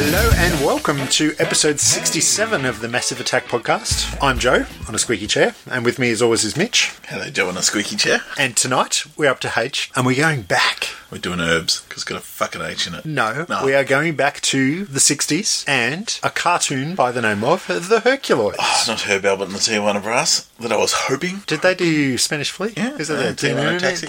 Hello and welcome to episode 67 of the Massive Attack podcast. I'm Joe on a squeaky chair, and with me as always is Mitch. Hello, Joe on a squeaky chair. And tonight we're up to H, and we're going back. We're doing herbs because it's got a fucking H in it. No, No. we are going back to the 60s and a cartoon by the name of The Herculoids. It's not Herb Alpert and the Tijuana Brass that I was hoping. Did they do Spanish Flea? Yeah, Is yeah, uh, Tijuana Taxi.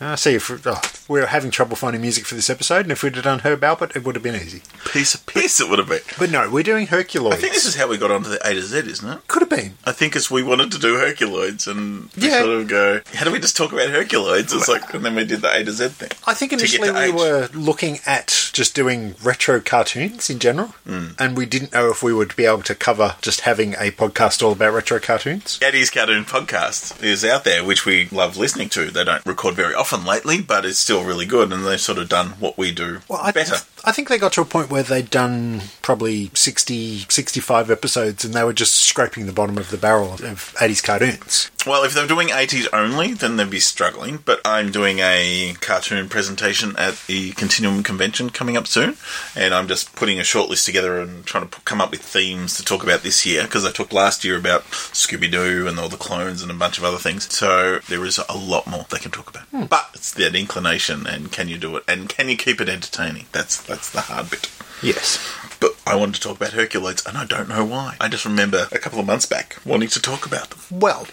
I see. If, oh, we're having trouble finding music for this episode, and if we'd have done Herb Alpert, it would have been easy. Piece of piss it would have been. But no, we're doing Herculoids. I think this is how we got onto the A to Z, isn't it? Could have been. I think it's we wanted to do Herculoids and we Yeah. sort of go, how do we just talk about Herculoids? It's like, and then we did the A to Z thing. I think initially to we H. were looking at just doing retro cartoons in general, Hmm. and we didn't know if we would be able to cover just having a podcast all about retro cartoons. Eddie's Cartoon Podcast is out there, which we love listening to. They don't record very often lately, but it's still really good, and they've sort of done what we do Well, I, better. I think they got to a point where they'd done probably 60, 65 episodes, and they were just scraping the bottom of the barrel of 80s cartoons. Well, if they're doing 80s only, then they'd be struggling. But I'm doing a cartoon presentation at the Continuum Convention coming up soon, and I'm just putting a short list together and trying to come up with themes to talk about this year because I talked last year about Scooby Doo and all the clones and a bunch of other things. So there is a lot more they can talk about. Hmm. But it's that inclination, and can you do it, and can you keep it entertaining? That's that's the hard bit. Yes. But I wanted to talk about Herculoids, and I don't know why. I just remember a couple of months back wanting to talk about them. Well,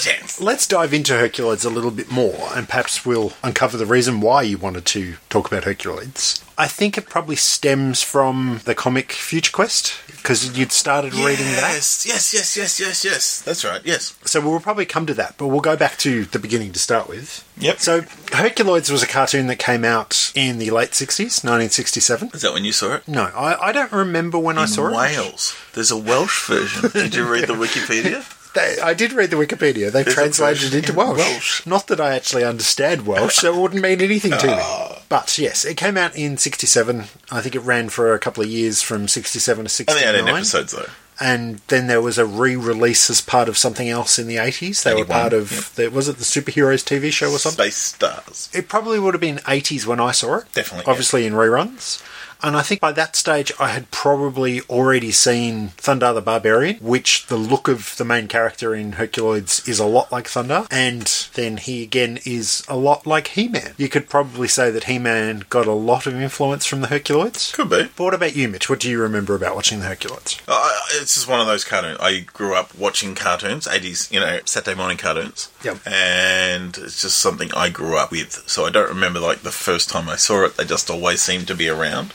Chance. let's dive into Herculoids a little bit more, and perhaps we'll uncover the reason why you wanted to talk about Herculoids. I think it probably stems from the comic Future Quest, because you'd started reading that. Yes, yes, yes, yes, yes, yes. That's right. Yes. So we'll probably come to that, but we'll go back to the beginning to start with. Yep. So Herculoids was a cartoon that came out in the late 60s, 1967. Is that when you saw it? No, I, I don't remember when I In saw it. Wales. There's a Welsh version. Did you read the Wikipedia? They, I did read the Wikipedia. They've There's translated it into Welsh. Welsh. Not that I actually understand Welsh, so it wouldn't mean anything to me. Ah. But yes, it came out in 67. I think it ran for a couple of years from 67 to '69. Only 69. 18 episodes though. And then there was a re-release as part of something else in the 80s. They were 81, part of, yep. the, was it the Superheroes TV show or something? Space Stars. It probably would have been 80s when I saw it. Definitely, yeah. Obviously in reruns. And I think by that stage I had probably already seen Thundarr the Barbarian, which the look of the main character in Herculoids is a lot like Thundarr, and then he again is a lot like He Man. You could probably say that He Man got a lot of influence from the Herculoids. Could be. But what about you, Mitch? What do you remember about watching the Herculoids? Uh, it's just one of those cartoons. I grew up watching cartoons, 80s, you know, Saturday morning cartoons. Yep. And it's just something I grew up with. So I don't remember, like, the first time I saw it. They just always seemed to be around.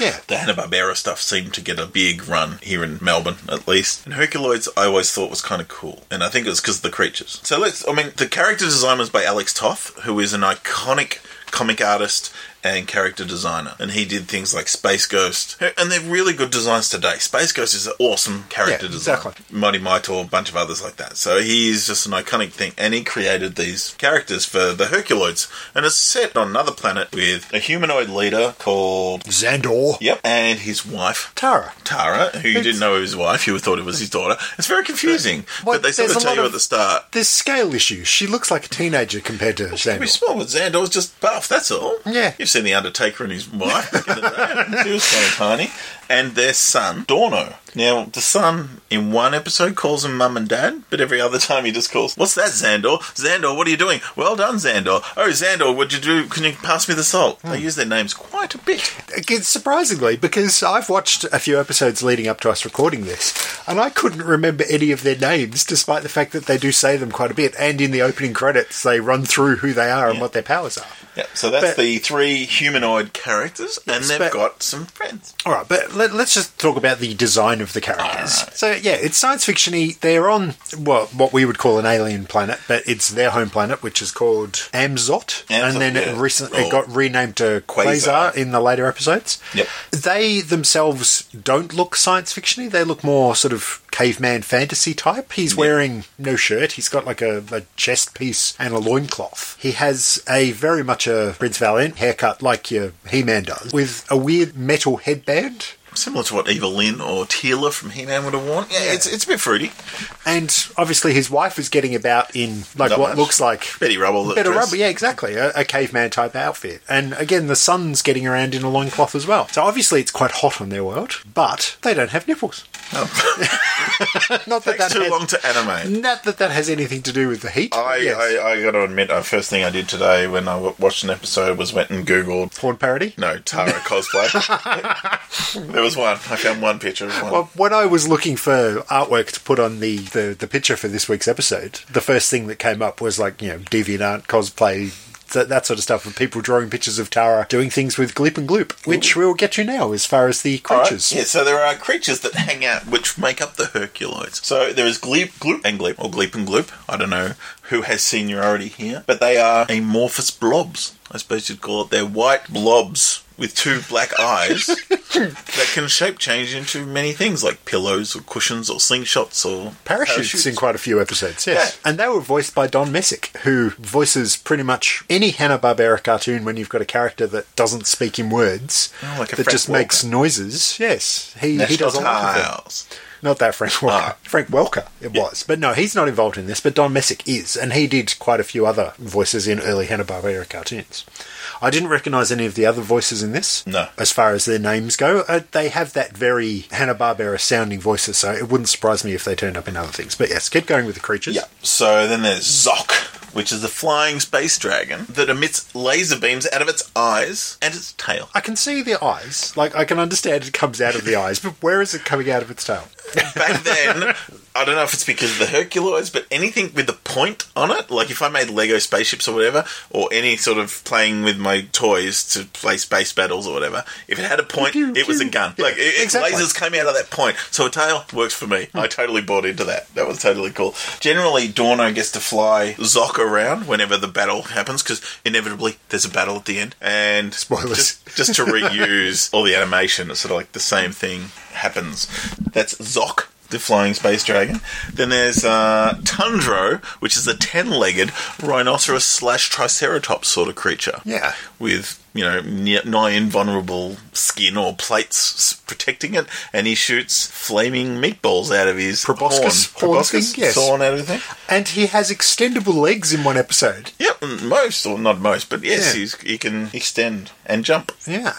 Yeah. The Hanna-Barbera stuff seemed to get a big run here in Melbourne, at least. And Herculoids, I always thought was kind of cool, and I think it was because of the creatures. So let's, I mean, the character design was by Alex Toth, who is an iconic comic artist and character designer, and he did things like Space Ghost, and they're really good designs today. Space Ghost is an awesome character Yeah, design. exactly. Mighty Mightor, a bunch of others like that. So he's just an iconic thing, and he created these characters for the Herculoids, and it's set on another planet with a humanoid leader called Xandor. Yep, and his wife Tara. Tara, who you didn't know was his wife, you thought it was his daughter. It's very confusing, Well, but they sort of tell you at the start. There's scale issues. She looks like a teenager compared to Very Xandor. small, but Xandor's just buff. That's all. Yeah. you've seen the Undertaker and his wife. Back in the day. She was kind of tiny, and their son Dorno. Now, the son in one episode calls him mum and dad, but every other time he just calls, "What's that, Xandor? Xandor, what are you doing? Well done, Xandor. Oh, Xandor, what'd you do? Can you pass me the salt?" Hmm. They use their names quite a bit. Again, surprisingly, because I've watched a few episodes leading up to us recording this, and I couldn't remember any of their names, despite the fact that they do say them quite a bit. And in the opening credits, they run through who they are and Yeah. what their powers are. Yeah, so that's But- the three humanoid characters, and Yes, they've but- got some friends. All right, but let, us just talk about the design of the characters. So, yeah, it's science fictiony. They're on well, what we would call an alien planet, but it's their home planet, which is called Amzot, and Amzot, then it recently it got renamed to Quasar. Quasar in the later episodes. Yep. They themselves don't look science fictiony. They look more sort of caveman fantasy type. He's wearing no shirt. He's got like a, a chest piece and a loincloth. He has a very much a Prince Valiant haircut like your He-Man does, with a weird metal headband similar to what Evil-Lyn or Teela from He-Man would have worn. Yeah, it's it's a bit fruity. And obviously, his wife is getting about in like Not what much. looks like Betty Rubble. better dress. rubber. Yeah, exactly. A, a caveman type outfit. And again, the son's getting around in a loincloth as well. So obviously, it's quite hot on their world, but they don't have nipples. Oh. Not that Takes that too has, long to animate. Not that that has anything to do with the heat. I, Yes. I, I got to admit, the first thing I did today when I w- watched an episode was went and googled porn parody. no Tara cosplay. there was one. I found one picture of one. Well, when I was looking for artwork to put on the, the, the picture for this week's episode, the first thing that came up was like, you know, DeviantArt, cosplay, that, that sort of stuff, of people drawing pictures of Tara doing things with Gleep and Gloop, which we'll get to now as far as the All right. creatures. Yeah, so there are creatures that hang out which make up the Herculoids. So there is Gleep, Gloop, and Gleep, or Gleep and Gloop. I don't know who has seniority here, but they are amorphous blobs. I suppose you'd call it. They're white blobs with two black eyes that can shape change into many things like pillows or cushions or slingshots or Parachutes, in quite a few episodes, yes. And they were voiced by Don Messick, who voices pretty much any Hanna-Barbera cartoon when you've got a character that doesn't speak in words, Oh, like a that Frank just makes noises. Yes, he, he does a lot of. Not that Frank Welker. Ah. Frank Welker, it was. But no, he's not involved in this, but Don Messick is, and he did quite a few other voices in early Hanna-Barbera cartoons. I didn't recognise any of the other voices in this. No. As far as their names go, uh, they have that very Hanna-Barbera sounding voices, so it wouldn't surprise me if they turned up in other things. But yes, keep going with the creatures. Yeah. So then there's Zok, which is a flying space dragon that emits laser beams out of its eyes and its tail. I can see the eyes. Like, I can understand it comes out of the eyes, but where is it coming out of its tail? Back then, I don't know if it's because of the Herculoids, but anything with the point on it, like if I made Lego spaceships or whatever, or any sort of playing with my toys to play space battles or whatever, if it had a point, it was a gun. Like it, it- exactly. lasers came out of that point. So a tail works for me. Hmm. I totally bought into that. That was totally cool. Generally, Dorno gets to fly Zok around whenever the battle happens because inevitably there's a battle at the end. And Spoilers. just, just to reuse all the animation, it's sort of like the same thing happens. That's Zok, the flying space dragon. Then there's uh, Tundro, which is a ten-legged rhinoceros slash triceratops sort of creature. Yeah. with you know nigh invulnerable skin or plates s- protecting it, and he shoots flaming meatballs out of his Proboscis horn. Proboscis, thing, yes. saw and everything. And he has extendable legs in one episode. Yep, most or not most, but yes, Yeah. he's, he can extend and jump. Yeah.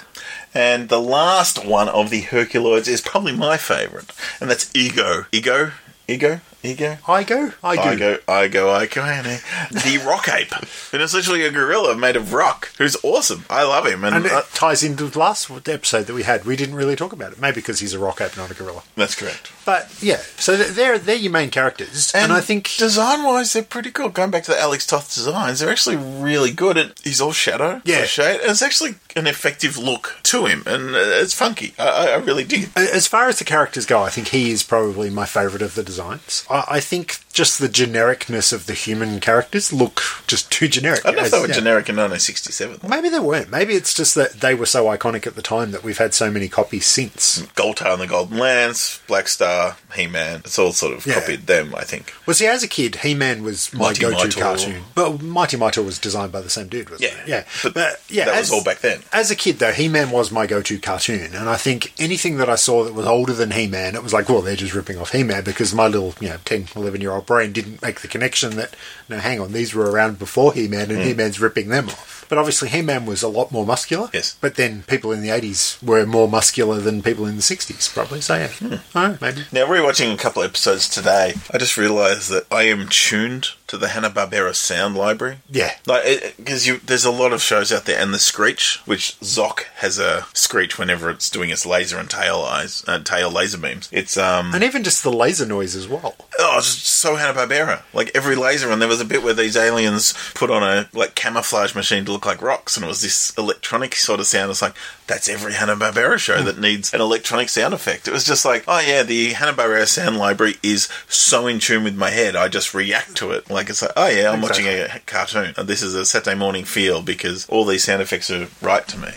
And the last one of the Herculoids is probably my favourite, and that's Ego. Ego? Ego? Ego? I go. I do. I go, I go, I go, Annie. The rock ape. And it's literally a gorilla made of rock who's awesome. I love him. And, And it uh, ties into the last episode that we had. We didn't really talk about it. Maybe because he's a rock ape, not a gorilla. that's correct. But yeah, so th- they're they're your main characters, and, I think design wise, they're pretty cool. Going back to the Alex Toth designs, they're actually really good. And he's all shadow, Yeah. shade. And it's actually an effective look to him, and uh, it's funky. I, I- I really dig it. as far as the characters go, I think he is probably my favourite of the designs. I, I think just the genericness of the human characters look just too generic. I don't know if as- they were yeah. generic in 1967. Maybe they weren't. Maybe it's just that they were so iconic at the time that we've had so many copies since. Goldtail and the Golden Lance, Black Star, He Man. It's all sort of Yeah. copied them, I think. Well, see, as a kid, He Man was my go-to cartoon. But Mighty Mightor was designed by the same dude, wasn't Yeah. it? Yeah, But yeah, that as- was all back then. As a kid, though, He Man was my go-to cartoon, and I think anything that I saw that was older than He Man, it was like, well, they're just ripping off He Man because my little, you know, 10, 11 year old brain didn't make the connection that, no, hang on, these were around before He Man, and hmm. He Man's ripping them off. But obviously, He Man was a lot more muscular. Yes. But then people in the 80s were more muscular than people in the 60s, probably. So, yeah. Hmm. Don't know, maybe. Now, rewatching a couple of episodes today, I just realised that I am tuned to the Hanna Barbera sound library. Yeah. Like, because you, there's a lot of shows out there, and the Screech, which Zok has a screech whenever it's doing its laser and tail eyes, uh, tail laser beams. It's um, And even just the laser noise as well. oh, it's just so Hanna Barbera. Like every laser, and there was a bit where these aliens put on a like camouflage machine to look like rocks, and it was this electronic sort of sound. It's like that's every Hanna Barbera show that needs an electronic sound effect. It was just like, oh yeah, the Hanna Barbera sound library is so in tune with my head. I just react to it. Like it's like, oh yeah, I'm watching a cartoon. And this is a Saturday morning feel because all these sound effects are right to me.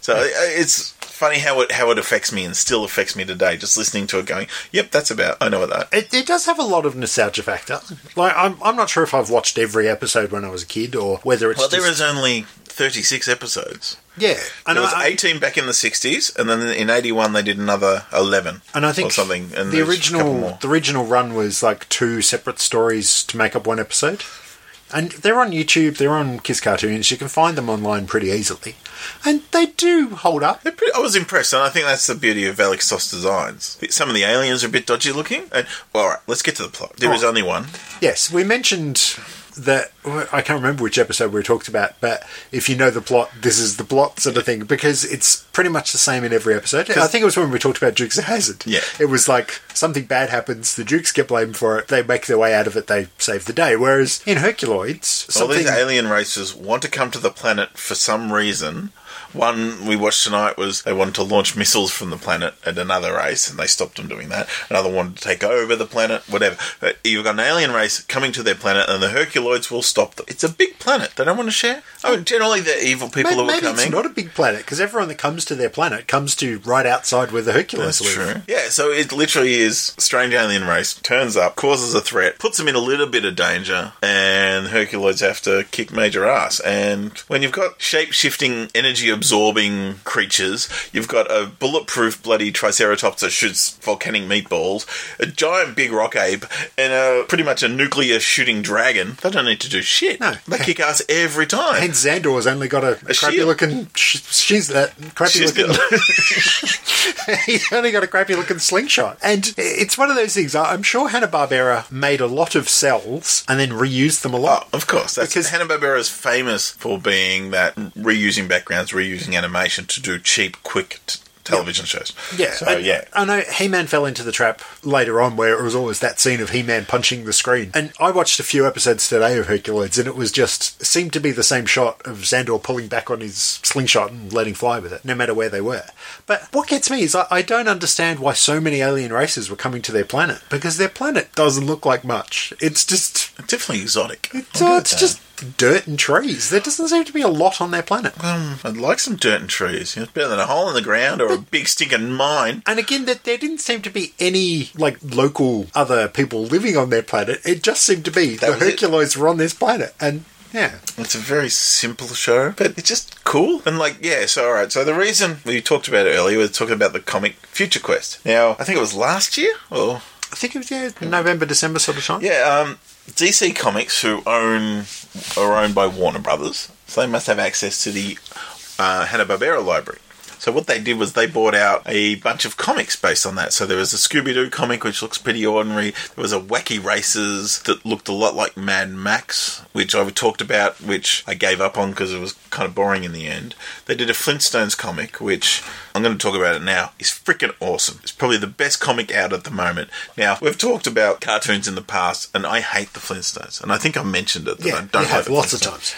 So it's funny how it how it affects me and still affects me today. Just listening to it, going, "Yep, that's about. I know what that." It, it does have a lot of nostalgia factor. Like, I'm, I'm not sure if I've watched every episode when I was a kid or whether it's Well, just... there is only 36 episodes. Yeah, and There was I, 18 back in the 60s, and then in 81 they did another 11 and I think or something. And the there's a couple original the original run was like two separate stories to make up one episode. And they're on YouTube, they're on Kiss Cartoons, you can find them online pretty easily. And they do hold up. Pretty, I was impressed, and I think that's the beauty of Alex Toth designs. Some of the aliens are a bit dodgy looking. And, well, all right, let's get to the plot. There is Oh. only one. Yes, we mentioned that I can't remember which episode we talked about, but if you know the plot, this is the plot sort of thing because it's pretty much the same in every episode. I think it was when we talked about Dukes of Hazzard. Yeah. it was like something bad happens, the Dukes get blamed for it, they make their way out of it, they save the day. Whereas in Herculoids, All these alien races want to come to the planet for some reason. One we watched tonight was they wanted to launch missiles from the planet at another race, and they stopped them doing that. Another wanted to take over the planet, whatever. But you've got an alien race coming to their planet, and the Herculoids will stop them. It's a big planet. They don't want to share. Oh, I mean, generally, the evil people Maybe, who are maybe coming. it's not a big planet because everyone that comes to their planet comes to right outside where the Hercules That's live. true. Yeah, so it literally is strange alien race turns up, causes a threat, puts them in a little bit of danger, and Herculoids have to kick major ass. And when you've got shape shifting, energy absorbing creatures, you've got a bulletproof bloody Triceratops that shoots volcanic meatballs, a giant big rock ape, and a pretty much a nuclear shooting dragon. They don't need to do shit. No. they kick ass every time. And Xandor's only got a, crappy shield. looking. Sh- she's that crappy She's looking. He's only got a crappy looking slingshot. And it's one of those things. I'm sure Hanna-Barbera made a lot of cells and then reused them a lot. Oh, of course. That's Because- because Hanna Barbera is famous for being that reusing backgrounds, reusing animation to do cheap, quick t- television shows. Yeah, So and yeah. I know He-Man fell into the trap later on, where it was always that scene of He-Man punching the screen. And I watched a few episodes today of Herculoids, and it was just seemed to be the same shot of Xandor pulling back on his slingshot and letting fly with it, no matter where they were. But what gets me is I, I don't understand why so many alien races were coming to their planet because their planet doesn't look like much. It's just It's definitely exotic. it's, uh, it's it that. Just dirt and trees. There doesn't seem to be a lot on their planet. Um, I'd like some dirt and trees. It's better than a hole in the ground or a big stinking mine. And again, that there didn't seem to be any like local other people living on their planet. It just seemed to be That the. Herculoids were on this planet, and yeah, It's a very simple show, but it's just cool. And like, yeah, so alright. So the reason we talked about it earlier was talking about the comic Future Quest. Now, I think it was last year, or I think it was yeah November December sort of time. Yeah, um, DC Comics, who own are owned by Warner Brothers, so they must have access to the uh, Hanna Barbera library. So what they did was they bought out a bunch of comics based on that. So there was a Scooby Doo comic which looks pretty ordinary. There was a Wacky Races that looked a lot like Mad Max, which I talked about, which I gave up on because it was kind of boring in the end. They did a Flintstones comic, which I'm going to talk about it now. Is freaking awesome. It's probably the best comic out at the moment. Now we've talked about cartoons in the past, and I hate the Flintstones, and I think I mentioned it. Yeah, I don't have lots of times.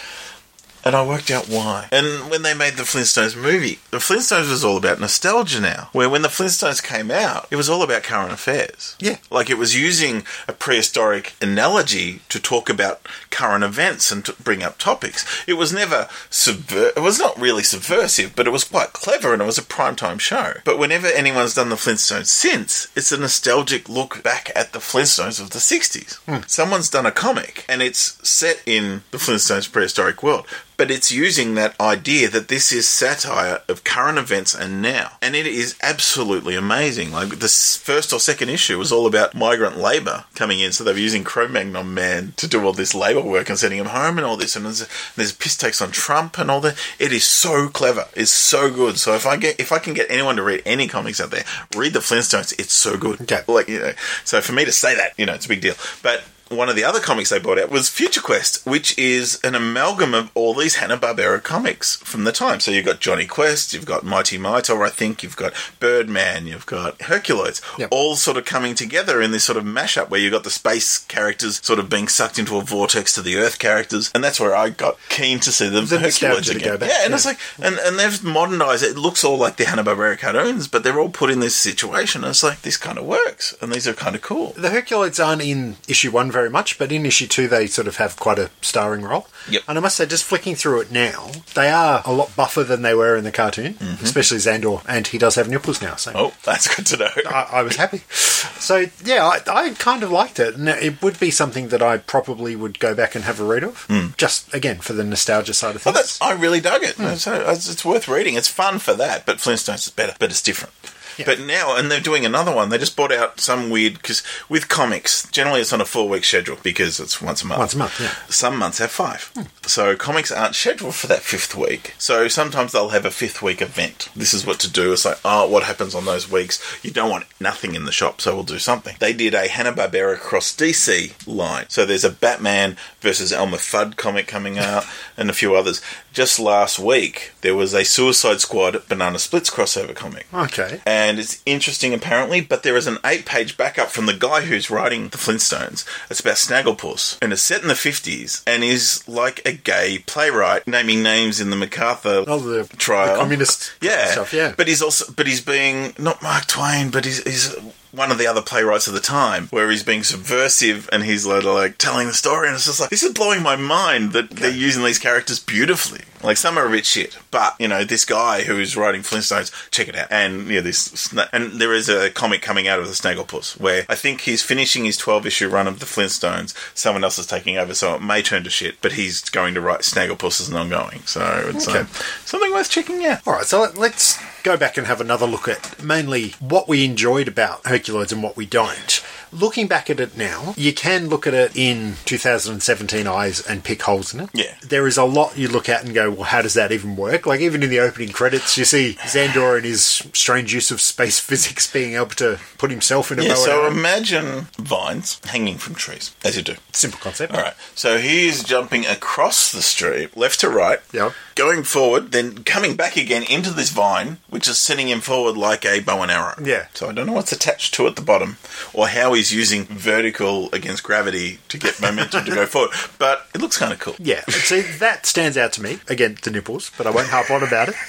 And I worked out why. And when they made the Flintstones movie, the Flintstones was all about nostalgia now. Where when the Flintstones came out, it was all about current affairs. Yeah. Like it was using a prehistoric analogy to talk about current events and to bring up topics. It was never subver- it was not really subversive, but it was quite clever and it was a primetime show. But whenever anyone's done the Flintstones since, it's a nostalgic look back at the Flintstones of the 60s. Hmm. Someone's done a comic and it's set in the Flintstones prehistoric world but it's using that idea that this is satire of current events and now. And it is absolutely amazing. Like the first or second issue was all about migrant labour coming in, so they were using Cro-Magnon man to do all this labour work and sending him home and all this. And there's, there's piss takes on Trump and all that. It is so clever. It's so good. So if I get if I can get anyone to read any comics out there, read the Flintstones. It's so good. Okay. Like you know, so for me to say that, you know, it's a big deal. But one of the other comics they brought out was Future Quest, which is an amalgam of all these Hanna Barbera comics from the time. So you've got Jonny Quest, you've got Mighty Mightor, I think, you've got Birdman, you've got Herculoids, Yep. all sort of coming together in this sort of mashup where you've got the space characters sort of being sucked into a vortex to the Earth characters, and that's where I got keen to see the, The Herculoids again. go back, yeah, and yeah. it's like, and, and they've modernized it. It looks all like the Hanna Barbera cartoons, but they're all put in this situation. And it's like this kind of works, and these are kind of cool. The Herculoids aren't in issue one very much, but in issue two, they sort of have quite a starring role. Yep. And I must say, just flicking through it now, they are a lot buffer than they were in the cartoon, mm-hmm. especially Xandor, and he does have nipples now. So Mm-hmm. Oh, that's good to know. I, I was happy. So yeah, I, I kind of liked it, and it would be something that I probably would go back and have a read of, hmm. just again for the nostalgia side of things. that's, I really dug it. So it's, uh, it's worth reading. It's fun for that, but Flintstones is better, but it's different. Yeah. But now, and they're doing another one. They just brought out some weird because with comics, generally it's on a four week schedule because it's once a month. Once a month, yeah. Some months have five. Hmm. So comics aren't scheduled for that fifth week. So sometimes they'll have a fifth week event. This is what to do. It's like, oh, what happens on those weeks? You don't want nothing in the shop, so we'll do something. They did a Hanna Barbera cross DC line. So there's a Batman versus Elmer Fudd comic coming out, and a few others. Just last week, there was a Suicide Squad Banana Splits crossover comic. Okay. And it's interesting, apparently, but there is an eight page backup from the guy who's writing The Flintstones. It's about Snagglepuss, and it's set in the 50s, and is like a gay playwright, naming names in the MacArthur Oh, the, trial. the communist yeah. stuff, yeah. But he's also, but he's being, not Mark Twain, but he's, he's one of the other playwrights of the time, where he's being subversive and he's like, like telling the story, and it's just like, this is blowing my mind that they're using these characters beautifully. Like, some are a bit shit, but, you know, this guy who's writing Flintstones, check it out. And, yeah, this, sna- and there is a comic coming out of the Snagglepuss, where I think he's finishing his 12 issue run of the Flintstones, someone else is taking over, so it may turn to shit, but he's going to write Snagglepuss as an ongoing, so it's Okay. um, something worth checking out. All right, so let's go back and have another look at mainly what we enjoyed about Herculoids and what we don't. Looking back at it now, you can look at it in 2017 eyes and pick holes in it. Yeah. There is a lot you look at and go, well, how does that even work? Like, even in the opening credits, you see Xandor and his strange use of space physics being able to put himself in a Yeah, bow so imagine vines hanging from trees, as you do. Simple concept. All right. So he's jumping across the street, left to right, Yep. Going forward, then coming back again into this vine, which is sending him forward like a bow and arrow. Yeah. So I don't know what's attached to at the bottom, or how he's using vertical against gravity to get momentum to go forward. But it looks kind of cool. Yeah, see, that stands out to me. Again, the nipples, but I won't harp on about it.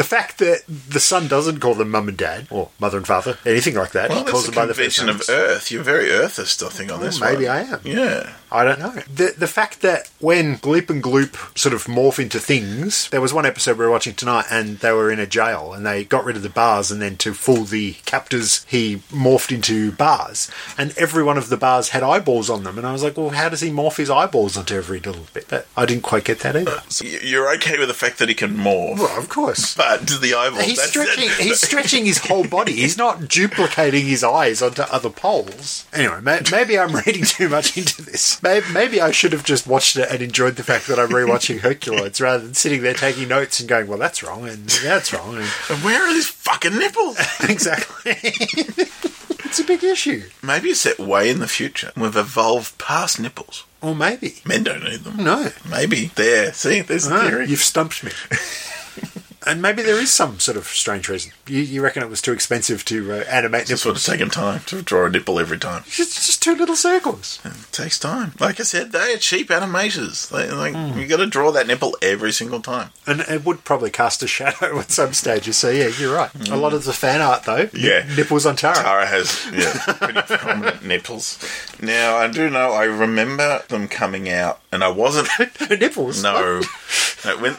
The fact that the son doesn't call them mum and dad, or mother and father, anything like that. Well, he calls them by the first convention of. Earth. You're very Earthist, I think, on oh, this maybe one. I am. Yeah. I don't know. The the fact that when Gleep and Gloop sort of morph into things, there was one episode we were watching tonight, and they were in a jail, and they got rid of the bars, and then to fool the captors, he morphed into bars, and every one of the bars had eyeballs on them, and I was like, well, how does he morph his eyeballs onto every little bit? But I didn't quite get that either. So you're okay with the fact that he can morph, Well, of course. but the eyeball, He's stretching. He's stretching his whole body. He's not duplicating his eyes onto other poles. Anyway, maybe I'm reading too much into this. Maybe, maybe I should have just watched it and enjoyed the fact that I'm rewatching Herculoids rather than sitting there taking notes and going, "Well, that's wrong," and that's wrong. And And where are these fucking nipples? exactly. it's a big issue. Maybe it's set way in the future. We've evolved past nipples. Or maybe. Men don't need them. No. Maybe. There. See, there's the Ah, theory. you've stumped me. And maybe there is some sort of strange reason. You, you reckon it was too expensive to uh, animate It's sort of taken time to draw a nipple every time. It's just two little circles. It takes time. Like I said, they are cheap animators. They, like Hmm. you got to draw that nipple every single time. And it would probably cast a shadow at some stages. So yeah, you're right. A lot of the fan art though, Yeah. nipples on Tara. Tara has yeah, pretty prominent nipples. Now I do know. I remember them coming out, and I wasn't nipples. No. no when,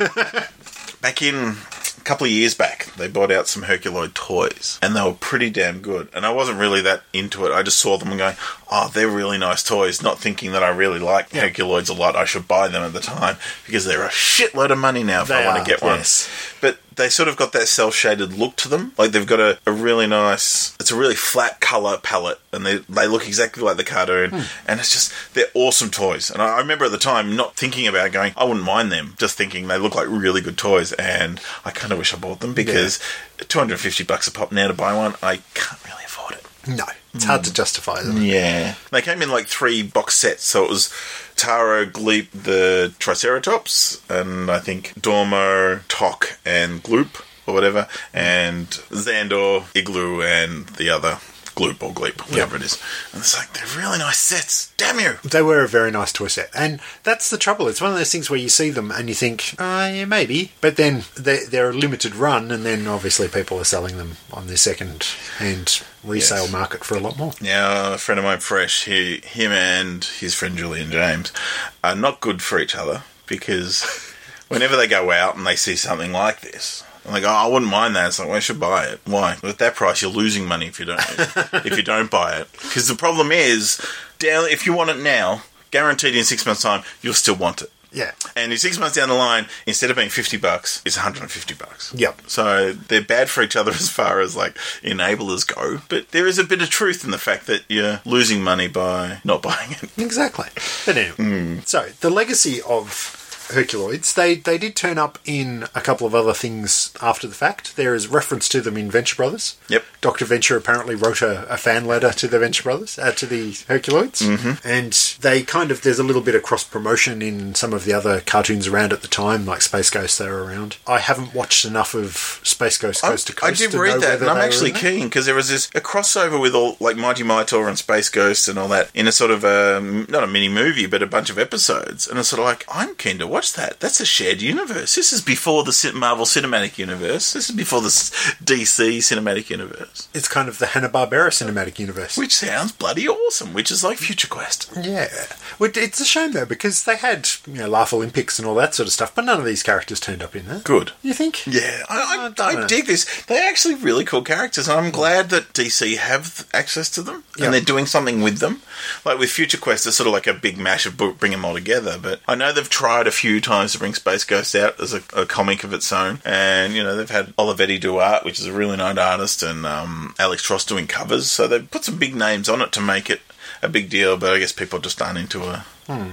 back in a couple of years back, they bought out some Herculoid toys, and they were pretty damn good. And I wasn't really that into it. I just saw them and going, "Oh, they're really nice toys." Not thinking that I really like Herculoids a lot. I should buy them at the time because they're a shitload of money now if They I want to get one. yes. But they sort of got that cell shaded look to them. Like they've got a, a really nice. It's a really flat color palette, and they they look exactly like the cartoon. Hmm. And it's just they're awesome toys. And I, I remember at the time not thinking about it, going, I wouldn't mind them. Just thinking they look like really good toys, and I kind of wish I bought them because two hundred and fifty bucks a pop now to buy one, I can't really afford it. No, it's hard to hmm. justify them. Yeah. They came in like three box sets, so it was Taro, Gleep, the Triceratops, and I think Dorno, Tok, and Gloop, or whatever, and Xandor, Igloo, and the other Gloop or Gleep, whatever it is. And it's like, they're really nice sets. Damn you! They were a very nice toy set, and that's the trouble. It's one of those things where you see them and you think, oh, yeah, maybe, but then they're, they're a limited run, and then obviously people are selling them on the second-hand resale Yes. market for a lot more. Now, a friend of mine, Fresh, he, him and his friend Julian James are not good for each other because whenever they go out and they see something like this, they go, oh, "I wouldn't mind that." It's like, "Well, you should buy it." Why? At that price, you're losing money if you don't if you don't buy it. Because the problem is, down if you want it now, guaranteed in six months' time, you'll still want it. Yeah. And in six months down the line, instead of being fifty bucks, it's one hundred and fifty bucks. Yep. So they're bad for each other as far as like enablers go. But there is a bit of truth in the fact that you're losing money by not buying it. Exactly. But anyway, mm. so the legacy of Herculoids, they, they did turn up in a couple of other things after the fact. There is reference to them in Venture Brothers. Yep. Dr. Venture apparently wrote a, a fan letter to the Venture Brothers, uh, to the Herculoids. Mm-hmm. And they kind of, there's a little bit of cross promotion in some of the other cartoons around at the time, like Space Ghost, they were around. I haven't watched enough of Space Ghost Coast to I Coast. did to read know that, and I'm actually keen because there was this a crossover with all like Mighty Mightor and Space Ghost and all that in a sort of um, not a mini movie, but a bunch of episodes. And it's sort of like I'm keen to watch that. That's a shared universe. This is before the Marvel Cinematic Universe. This is before the DC Cinematic Universe, It's kind of the Hanna-Barbera cinematic universe. which sounds bloody awesome. Which is like Future Quest. Yeah, it's a shame though because they had you know Laff-A-Lympics and all that sort of stuff, but none of these characters turned up in there. Good. You think? Yeah, I, I I, I, dig this. They're actually really cool characters, and I'm glad that DC have access to them and they're doing something with them. Like with Future Quest, it's sort of like a big mash of bring them all together. But I know they've tried a few times to bring Space Ghost out as a, a comic of its own, and you know they've had Olivetti do art, which is a really known artist, and um, Alex Toth doing covers. So they've put some big names on it to make it a big deal. But I guess people just aren't into a.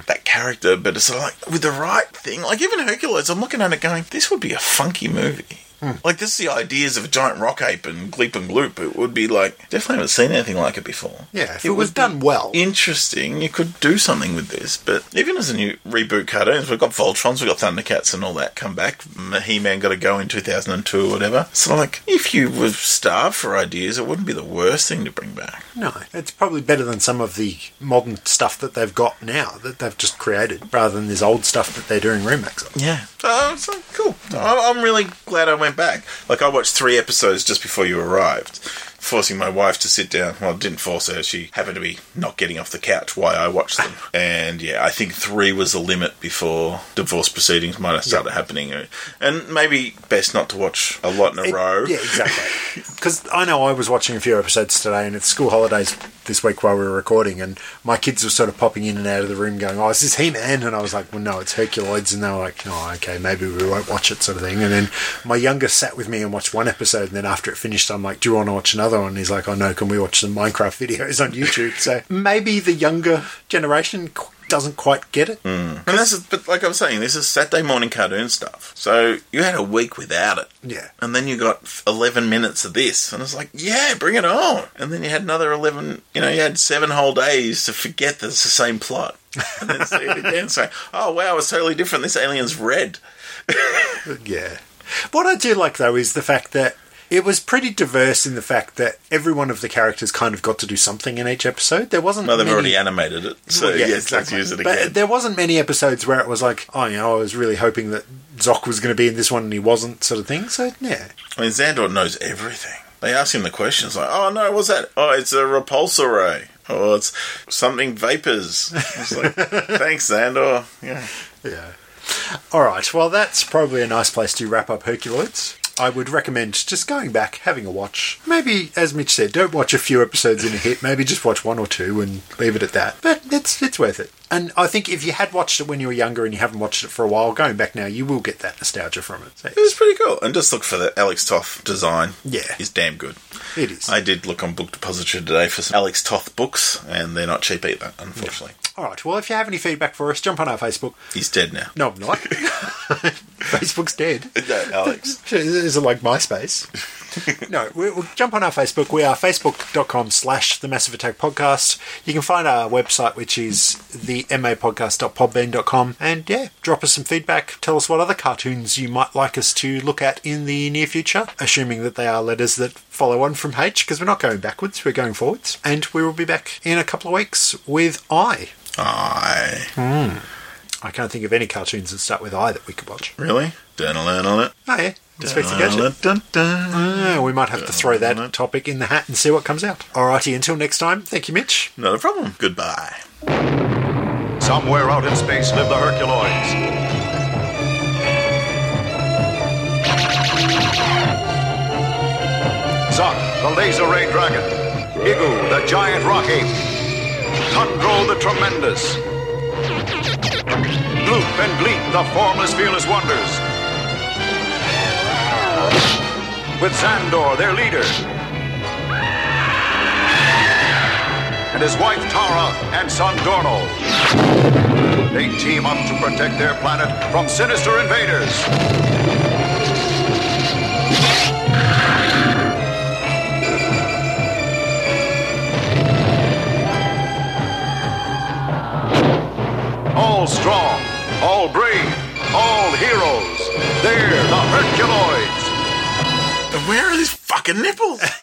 That character, but it's sort of like with the right thing. Like even Hercules, I'm looking at it going, this would be a funky movie. Hmm. Like this is the ideas of a giant rock ape and Gleep and Gloop. It would be like definitely haven't seen anything like it before. Yeah, if it, was done well. interesting. You could do something with this, but even as a new reboot cartoons, we've got Voltrons, we've got Thundercats, and all that come back. He Man got to go in 2002 or whatever. So like, if you were starved for ideas, it wouldn't be the worst thing to bring back. No, it's probably better than some of the modern stuff that they've got now that they've just created, rather than this old stuff that they're doing remakes of. Yeah. Uh, it's like, cool. I- I'm really glad I went back. Like, I watched three episodes just before you arrived, forcing my wife to sit down. Well, I didn't force her. She happened to be not getting off the couch while I watched them. and yeah, I think three was the limit before divorce proceedings might have started happening. And maybe best not to watch a lot in a It- row. Yeah, exactly. Because I know I was watching a few episodes today, and it's school holidays this week while we were recording, and my kids were sort of popping in and out of the room, going, "Oh, is this He Man?" And I was like, "Well, no, it's Herculoids," and they were like, "Oh, okay, maybe we won't watch it," sort of thing. And then my youngest sat with me and watched one episode, and then after it finished, I'm like, "Do you want to watch another one?" And he's like, "Oh no, can we watch some Minecraft videos on YouTube?" so maybe the younger generation doesn't quite get it. Mm. And this is, but like I was saying, this is Saturday morning cartoon stuff. So you had a week without it. Yeah. And then you got 11 minutes of this. And it's like, yeah, bring it on. And then you had another 11, you know, you had seven whole days to forget that it's the same plot. And then see it again, say, oh, wow, it's totally different. This alien's red. Yeah. What I do like though is the fact that it was pretty diverse in the fact that every one of the characters kind of got to do something in each episode. There wasn't Well, they've many- already animated it. So, Well, yeah, yes, exactly. let's use it again. But there wasn't many episodes where it was like, oh, you know, I was really hoping that Zok was going to be in this one and he wasn't, sort of thing. So yeah, I mean, Xandor knows everything. They ask him the questions like, "Oh no, what's that? Oh, it's a repulsor ray. Oh, it's something vapors." It's like, "Thanks, Xandor." Yeah. yeah. All right. Well, that's probably a nice place to wrap up Herculoids. I would recommend just going back, having a watch. Maybe, as Mitch said, don't watch a few episodes in a hit. Maybe just watch one or two and leave it at that. But it's it's worth it. And I think if you had watched it when you were younger and you haven't watched it for a while, going back now, you will get that nostalgia from it. So, It was pretty cool. And just look for the Alex Toth design. Yeah. Is damn good. it is. I did look on Book Depository today for some Alex Toth books, and they're not cheap either, unfortunately. All right. Well, if you have any feedback for us, jump on our Facebook. He's dead now. No, I'm not. Facebook's dead. No, Alex. Is it like MySpace? no, we, we'll jump on our Facebook. We are facebook.com slash the Massive Attack Podcast. You can find our website, which is the mapodcast.podbean.com. And yeah, drop us some feedback. Tell us what other cartoons you might like us to look at in the near future, assuming that they are letters that follow on from H, because we're not going backwards, we're going forwards. And we will be back in a couple of weeks with I. I hmm. I can't think of any cartoons that start with I that we could watch. really dun on it. Oh yeah, Inspector Gadget. Dun, dun. Ah, we might have to throw that topic in the hat and see what comes out. Alrighty, until next time, thank you, Mitch. Not a problem. Goodbye. Somewhere out in space live the Herculoids. Zok, the laser ray dragon. Igoo, the giant rock ape. Tundro, the tremendous. Gloop and Gleep, the formless, fearless wonders. With Zandor, their leader. And his wife Tara and son Dorno. They team up to protect their planet from sinister invaders. All strong, all brave, all heroes. They're the Herculoids. Where are these fucking nipples?